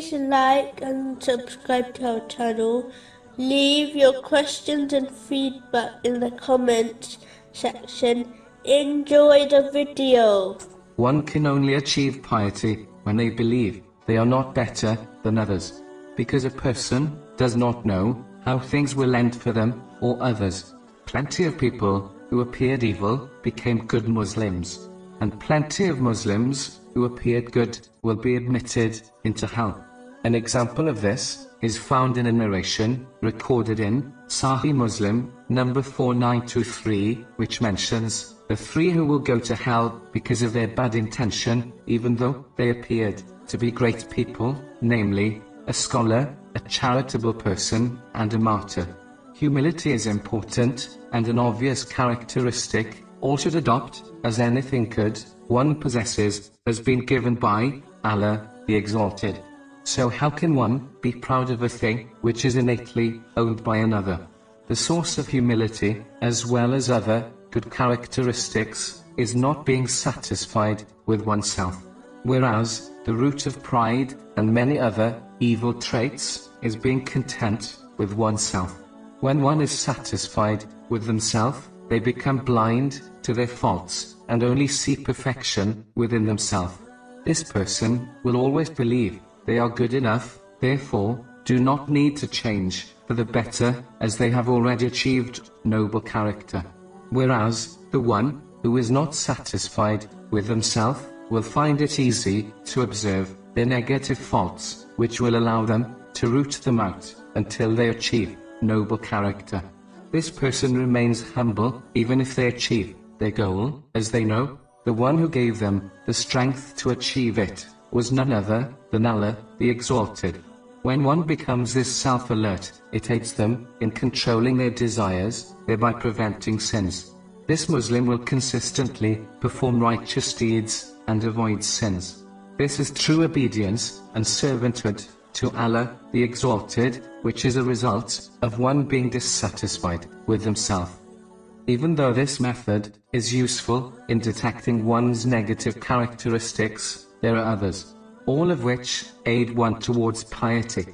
Please like and subscribe to our channel. Leave your questions and feedback in the comments section. Enjoy the video. One can only achieve piety when they believe they are not better than others. Because a person does not know how things will end for them or others. Plenty of people who appeared evil became good Muslims, and plenty of Muslims who appeared good will be admitted into hell. An example of this is found in a narration recorded in Sahih Muslim number 4923, which mentions the three who will go to hell because of their bad intention, even though they appeared to be great people, namely, a scholar, a charitable person, and a martyr. Humility is important, and an obvious characteristic, all should adopt, as anything good, one possesses, has been given by Allah, the Exalted. So how can one be proud of a thing which is innately owned by another? The source of humility, as well as other good characteristics, is not being satisfied with oneself. Whereas, the root of pride, and many other evil traits, is being content with oneself. When one is satisfied with themselves, they become blind to their faults, and only see perfection within themselves. This person will always believe they are good enough, therefore, do not need to change for the better, as they have already achieved noble character. Whereas, the one who is not satisfied with himself will find it easy to observe their negative faults, which will allow them to root them out until they achieve noble character. This person remains humble even if they achieve their goal, as they know the one who gave them the strength to achieve it was none other than Allah, the Exalted. When one becomes this self-alert, it aids them in controlling their desires, thereby preventing sins. This Muslim will consistently perform righteous deeds and avoid sins. This is true obedience and servanthood to Allah, the Exalted, which is a result of one being dissatisfied with himself. Even though this method is useful in detecting one's negative characteristics, there are others, all of which aid one towards piety.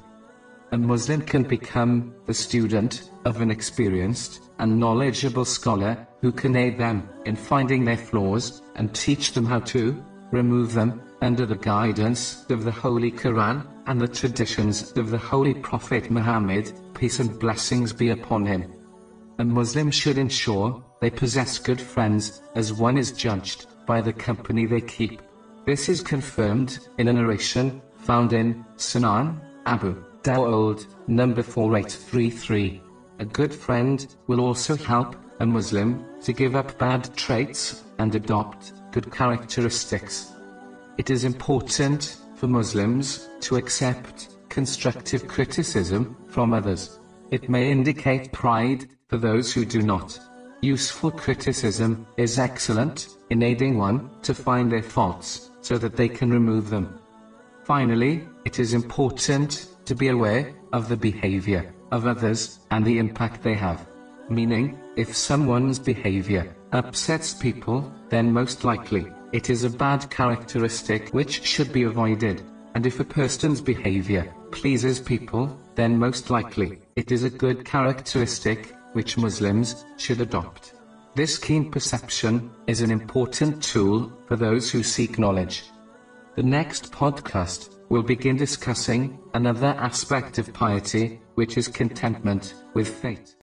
A Muslim can become the student of an experienced and knowledgeable scholar who can aid them in finding their flaws and teach them how to remove them under the guidance of the Holy Quran and the traditions of the Holy Prophet Muhammad, peace and blessings be upon him. A Muslim should ensure they possess good friends, as one is judged by the company they keep. This is confirmed in a narration found in Sunan Abu Dawud, number 4833. A good friend will also help a Muslim to give up bad traits and adopt good characteristics. It is important for Muslims to accept constructive criticism from others. It may indicate pride for those who do not. Useful criticism is excellent in aiding one to find their faults so that they can remove them. Finally, it is important to be aware of the behavior of others and the impact they have. Meaning, if someone's behavior upsets people, then most likely it is a bad characteristic which should be avoided. And if a person's behavior pleases people, then most likely it is a good characteristic which Muslims should adopt. This keen perception is an important tool for those who seek knowledge. The next podcast will begin discussing another aspect of piety, which is contentment with fate.